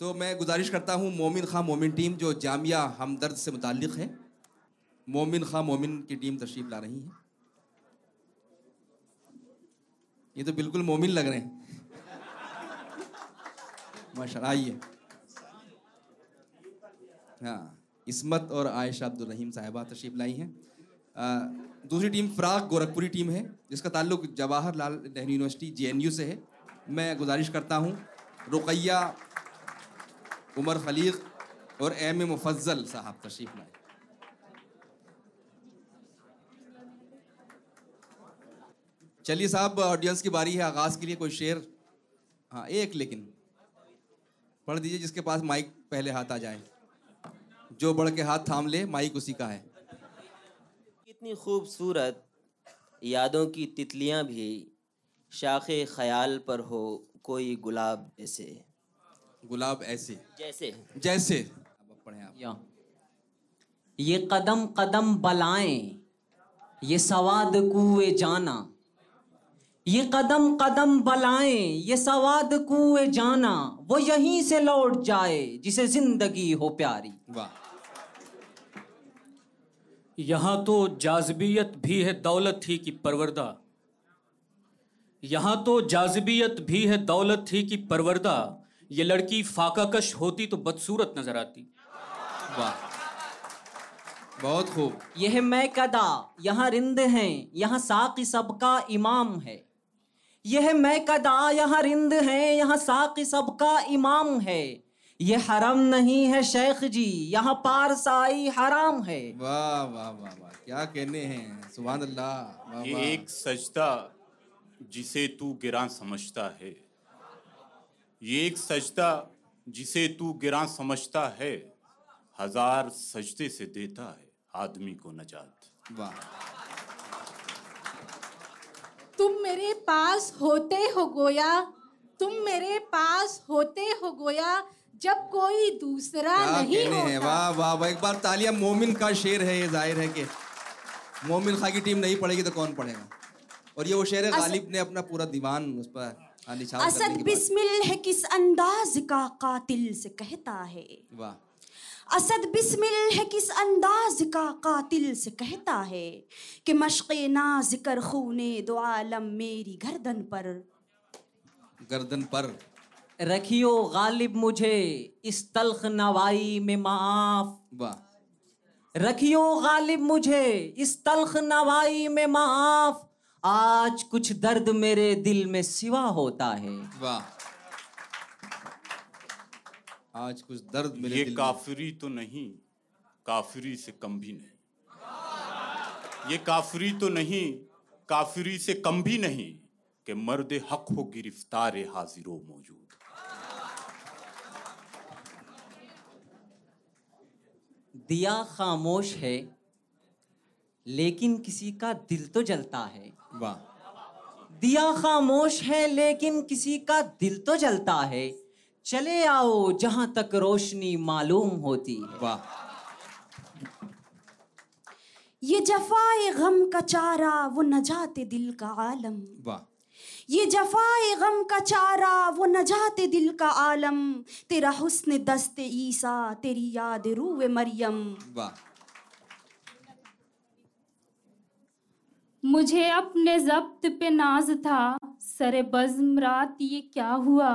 तो मैं गुजारिश करता हूँ, मोमिन खां मोमिन टीम जो जामिया हमदर्द से मुतालिक है, मोमिन खां मोमिन की टीम तशरीफ़ ला रही है। ये तो बिल्कुल मोमिन लग रहे हैं। माशा आइए। हाँ इसमत और आयशा अब्दुल रहीम साहिबा तशरीफ़ लाई हैं। दूसरी टीम फ्राक गोरखपुरी टीम है, जिसका ताल्लुक जवाहर लाल नेहरू यूनिवर्सिटी, जेएनयू से है। मैं गुजारिश करता हूँ, रुकैया उमर खलीक और एम ए मुफज़ल साहब, तशरीफ़ लाए। चलिए साहब ऑडियंस की बारी है, आगाज़ के लिए कोई शेर? हाँ एक लेकिन। पढ़ दीजिए जिसके पास माइक पहले हाथ आ जाए। जो बढ़ के हाथ थाम ले माइक उसी का है। कितनी खूबसूरत यादों की तितलियाँ भी शाखे ख्याल पर हो कोई गुलाब ऐसे। गुलाब ऐसे। जैसे। जैसे। अब पढ़ें आप। या। ये कदम कदम बलाएँ ये सवाद कुए जाना। ये कदम कदम बलाएँ ये सवाद कुए जाना। वो यहीं से लौट जाए जिसे ज़िंदगी हो प्यारी। वाह। यहाँ तो जाजबियत भी है दौलत ही की परवरदा। यहाँ तो जाजबियत भी है दौलत ही की परवरदा। ये लड़की फाकाकश होती तो बदसूरत नज़र आती। वाह। बहुत खूब। यह मैं कदा यहाँ रिंद हैं यहाँ साकी सबका इमाम है। यह मैं कदा यहाँ रिंद हैं यहाँ साकी सबका इमाम है। ये हरम नहीं है शेख जी यहाँ पारसाई हराम है। वाह वाह वाह वाह क्या कहने हैं सुभान अल्लाह ये एक सजदा जिसे तू गिरा समझता है। ये एक सजदा जिसे तू गिरा समझता है हज़ार सजदे से देता है आदमी को नजात। वाह। तुम मेरे पास होते हो गोया तुम मेरे पास होते हो गोया जब कोई दूसरा नहीं होता। वाह वाह वाह एक बार तालियाँ मोमिन का शेर है ये ज़ाहिर है कि मोमिन खा की टीम नहीं पढ़ेगी तो कौन पढ़ेगा? और ये वो शेर है गालिब ने अपना पूरा दीवान उस पर असद बिस्मिल है किस अंदाज का कातिल से कहता है? वाह। असद बिस्मिल है किस अंदाज का कातिल से कहता है कि मशक़ नाज कर खूने दो आलम मेरी गर्दन पर। गर्दन पर। रखियो गालिब मुझे इस तलख नवाई में माफ़। वाह। रखियो गालिब मुझे इस तलख नवाई में माफ़। आज कुछ दर्द मेरे दिल में सिवा होता है। वाह। आज कुछ दर्द मेरे ये दिल में- तो नहीं काफिरी से कम भी नहीं। ये काफरी तो नहीं काफिरी से कम भी नहीं कि मर्द हक हो गिरफ़्तार हाजिरो मौजूद। दिया खामोश है लेकिन किसी का दिल तो जलता है। वाह। दिया खामोश है लेकिन किसी का दिल तो जलता है। चले आओ जहाँ तक रोशनी मालूम होती है। वाह। ये जफाए गम का चारा वो नजात दिल का आलम। वाह। ये जफाए गम का चारा वो नजात दिल का आलम। तेरा हुस्न दस्त ईसा तेरी याद रूए मरियम। वाह। मुझे अपने जब्त पे नाज था। सरे बज्म रात ये क्या हुआ?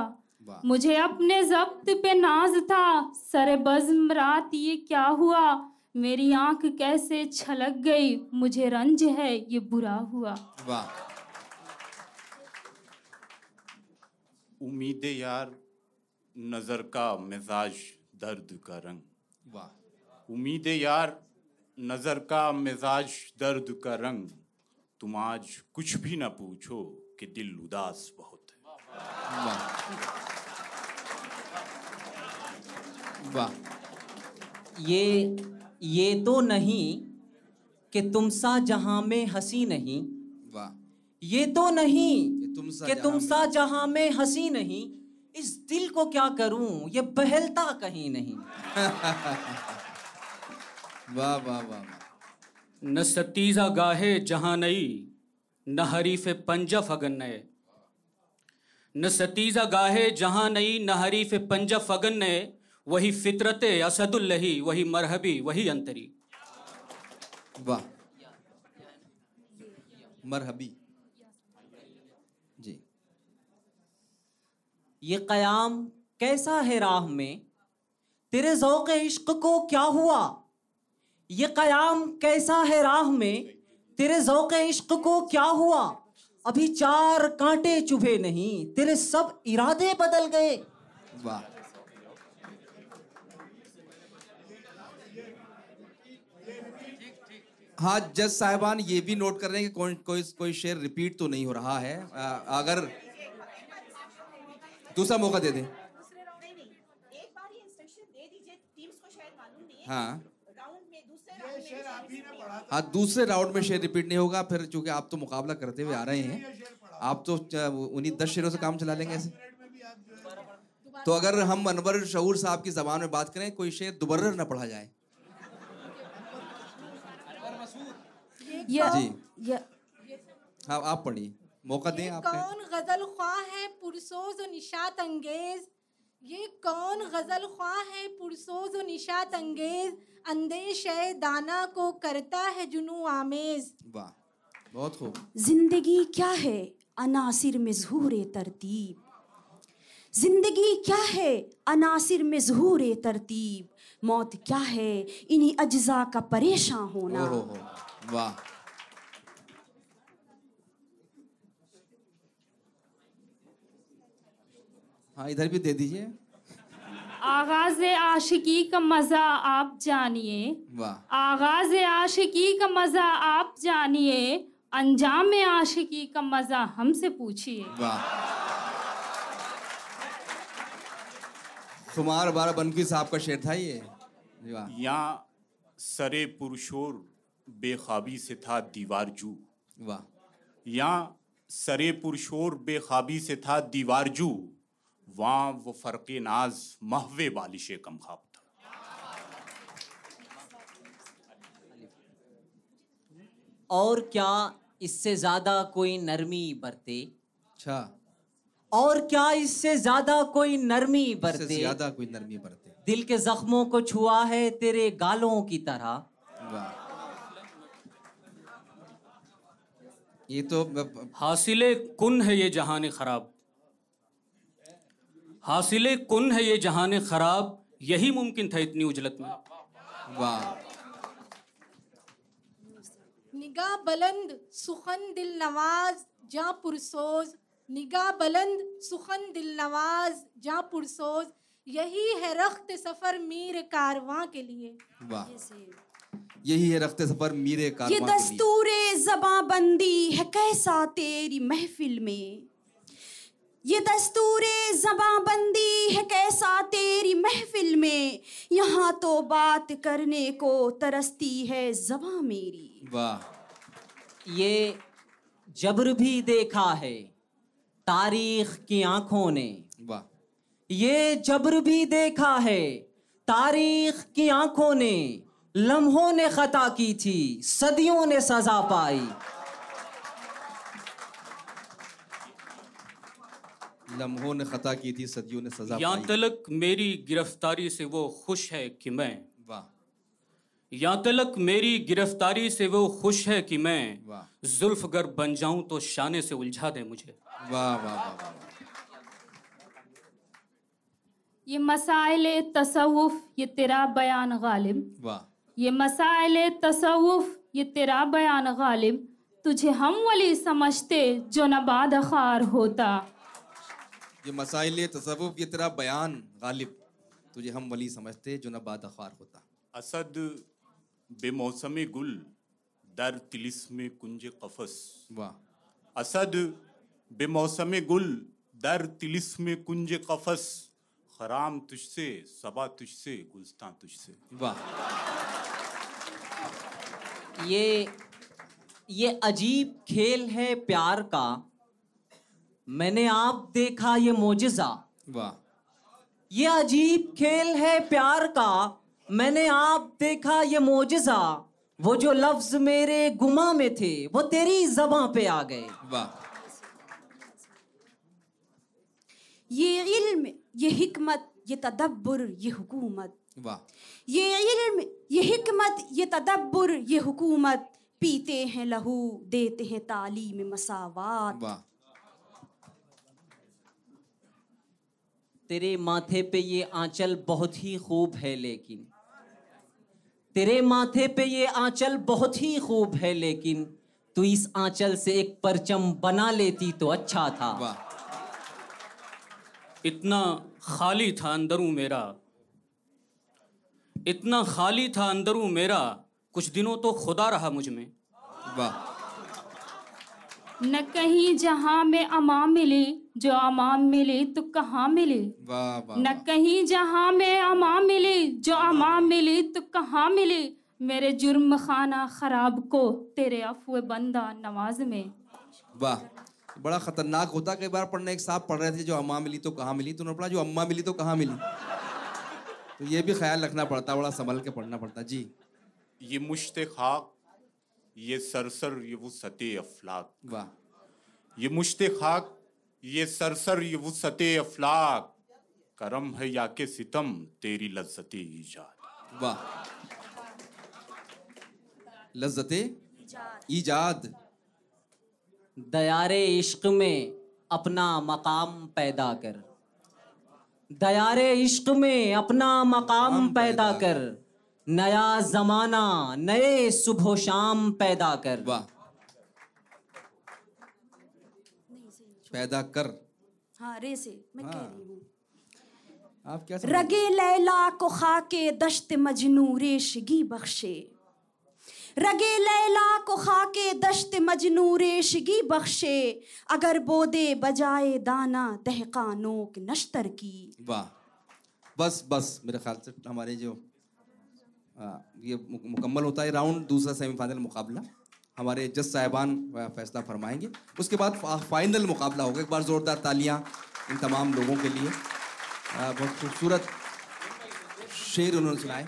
मुझे अपने जब्त पे नाज था। सरे बज्म रात ये क्या हुआ? मेरी आँख कैसे छलक गई? मुझे रंज है ये बुरा हुआ। वाह। उम्मीद यार नज़र का मिजाज दर्द का रंग। वाह। उम्मीद यार नज़र का मिजाज दर्द का रंग। तुम आज कुछ भी ना पूछो कि दिल उदास बहुत है। वाह। वाह। ये ये तो नहीं कि तुम सा जहाँ में हँसी नहीं। वाह। ये तो नहीं कि तुम सा कि जहाँ तुम में- सा जहाँ में हँसी नहीं इस दिल को क्या करूँ ये बहलता कहीं नहीं। वाह वाह वाह वाह। न सतीजा गाहे जहाँ नई, न हरीफ पंजफ फगन नए। न सतीजा गाहे जहाँ नई, न हरीफ पंजा फगन ने वही फितरत असदुल्लही वही मरहबी, वही अंतरी। वाह। मरहबी। जी। ये कयाम कैसा है राह में? तेरे जौक इश्क को क्या हुआ? ये कयाम कैसा है राह में? तेरे जौक इश्क को क्या हुआ? अभी चार कांटे चुभे नहीं तेरे सब इरादे बदल गए। वाह। हाँ जज साहिबान ये भी नोट कर रहे हैं कि कोई कोई कोई शेर रिपीट तो नहीं हो रहा है। आ, अगर दूसरा मौका दे दें। एक बार ये इंस्ट्रक्शन दे दीजिए टीम्स को शायद मालूम नहीं है। हाँ दूसरे राउंड में दूसरे राउंड में शेर रिपीट नहीं होगा फिर चूँकि आप तो मुकाबला करते हुए आ रहे हैं आप तो उन्हीं दस शेरों से काम चला लेंगे। ऐसे तो अगर हम अनवर शहूर साहब की जबान में बात करें कोई शेर दुबर्र न पढ़ा जाए। जी। हाँ आप पढ़िए। मौका दें आप कौन गज़ल ख्वाह है पुरसोज और निशात अंगेज? ये कौन गज़ल ख्वाह है? पुरसोज निशात अंगेज अंदेश है दाना को करता है जुनू आमेज। वाह बहुत खूब। ज़िंदगी क्या है? अनासिर में जहूर तरतीब। ज़िंदगी क्या है? अनासिर में जहूर तरतीब। मौत क्या है? इन्हीं अज्जा का परेशान होना। वाह। हाँ इधर भी दे दीजिए। आगाज़ आशिकी का मज़ा आप जानिए। वाह। आगाज़ आशिकी का मज़ा आप जानिए। अंजाम आशिकी का मज़ा हमसे पूछिए। वाह। खुमार बारा बनकी साहब का शेर था ये? वाह। यहाँ सरे पुरुषोर बेखाबी से था दीवार जू। वाह। यहाँ सरे पुरुषोर बेखाबी से था दीवार जू। वहाँ वो फ़र्क नाज महवे बालिश कम खाब था। और क्या इससे ज़्यादा कोई नरमी बरते? अच्छा। और क्या इससे ज़्यादा कोई नरमी बरते? ज़्यादा कोई नरमी बरते। दिल के जख्मों को छुआ है तेरे गालों की तरह। ये तो हासिले कुन है ये जहान खराब? हासिले कुन है ये जहान खराब? यही मुमकिन था इतनी उजलत में। वाह। निगाह बुलंद सुखन दिल नवाज़ जा पुरसोज। निगाह बुलंद सुखन दिल नवाज़ जा पुरसोज। यही है रख्त सफ़र मीर कारवां के लिए। वाह। यही है रफ्ते सफ़र मीरे ये कारवां के लिए। दस्तूर जबा बंदी है कैसा तेरी महफिल में? ये दस्तूर जबा बंदी है कैसा तेरी महफिल में? यहाँ तो बात करने को तरसती है जबा मेरी। वाह। ये जबर भी देखा है तारीख की आँखों ने। वाह। ये जबर भी देखा है तारीख की आँखों ने। लम्हों ने खता की थी सदियों ने सजा पाई। लम्हों ने खता की थी सदियों ने सजा यहाँ तलक मेरी गिरफ्तारी से वो खुश है कि मैं। वाह। यहाँ तलक मेरी गिरफ्तारी से वो खुश है कि मैं। जुल्फ गर बन जाऊँ तो शाने से उलझा दे मुझे। वाह वाह वाह वाह ये मसाइल तसव्वुफ ये तेरा बयान गालिब। वाह। ये मसाइल तसव्वुफ ये तेरा बयान गालिब। तुझे हम वली समझते जो नबाद खार होता। ये मसाइल तसव्वुफ ये तेरा बयान गालिब तुझे हम वली समझते जो न बादखार होता। असद बेमौसम गुल दर तिलिस्म कुंज कफस। वाह। असद बेमौसम गुल दर तिलिस्म कुंज कफस। खराम तुझसे सबा तुझसे गुलस्तां तुझसे। वाह। ये ये अजीब खेल है प्यार का मैंने आप देखा ये मोजिजा। वाह। ये अजीब खेल है प्यार का। मैंने आप देखा ये मोजिजा। वो जो लफ्ज मेरे गुमा में थे वो तेरी जबां पे आ गए। वाह। ये इल्म ये हिकमत ये तदब्बुर ये हुकूमत। वाह। ये इल्म ये हिकमत ये तदब्बुर ये हुकूमत। पीते हैं लहू देते हैं तालीम मसावात वाह। तेरे माथे पे ये आंचल बहुत ही खूब है लेकिन। तेरे माथे पे ये आंचल बहुत ही खूब है लेकिन तू इस आंचल से एक परचम बना लेती तो अच्छा था। वाह। इतना खाली था अंदरू मेरा। इतना खाली था अंदरू मेरा। कुछ दिनों तो खुदा रहा मुझमें। वाह। न कहीं जहाँ में अमा मिली जो अमा मिली तो कहाँ मिली? न कहीं जहाँ में अमा मिली जो अमा मिली तो कहाँ मिली? मेरे जुर्म खाना खराब को तेरे अफवे बंदा नवाज़ में। वाह बड़ा खतरनाक होता कई बार पढ़ने एक साहब पढ़ रहे थे जो अम्मा मिली तो कहाँ मिली? तो पढ़ा जो अम्मा मिली तो कहाँ मिली? तो ये भी ख्याल रखना पड़ता बड़ा संभल के पढ़ना पड़ता जी। ये मुश्त खाक ये सरसर ये वो सते अफलाक। वाह। ये मुश्त खाक ये सरसर ये वो सते अफलाक। करम है या के सितम तेरी लज्जत ईजाद। वाह। लज्जते ईजाद। दयारे इश्क में अपना मकाम पैदा कर। दयारे इश्क में अपना मकाम पैदा कर। नया जमाना नए सुबह शाम पैदा कर। वाह। पैदा कर। हाँ रे से मैं कह हाँ। रही हूँ। आप क्या रगे लैला को खाके दश्त मजनू रेशगी बख्शे। रगे लैला को खाके दश्त मजनू रेशगी बख्शे। अगर बोदे बजाए दाना दहकानों नोक नश्तर की। वाह। बस बस मेरे ख्याल से हमारे जो ये मुकम्मल होता है राउंड, दूसरा सेमीफाइनल मुकाबला। हमारे जज साहिबान फैसला फरमाएँगे। उसके बाद फाइनल मुकाबला होगा। एक बार ज़ोरदार तालियाँ इन तमाम लोगों के लिए। बहुत खूबसूरत शेर उन्होंने सुनाए।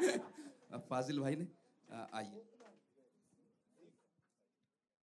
फाजिल भाई ने आइए।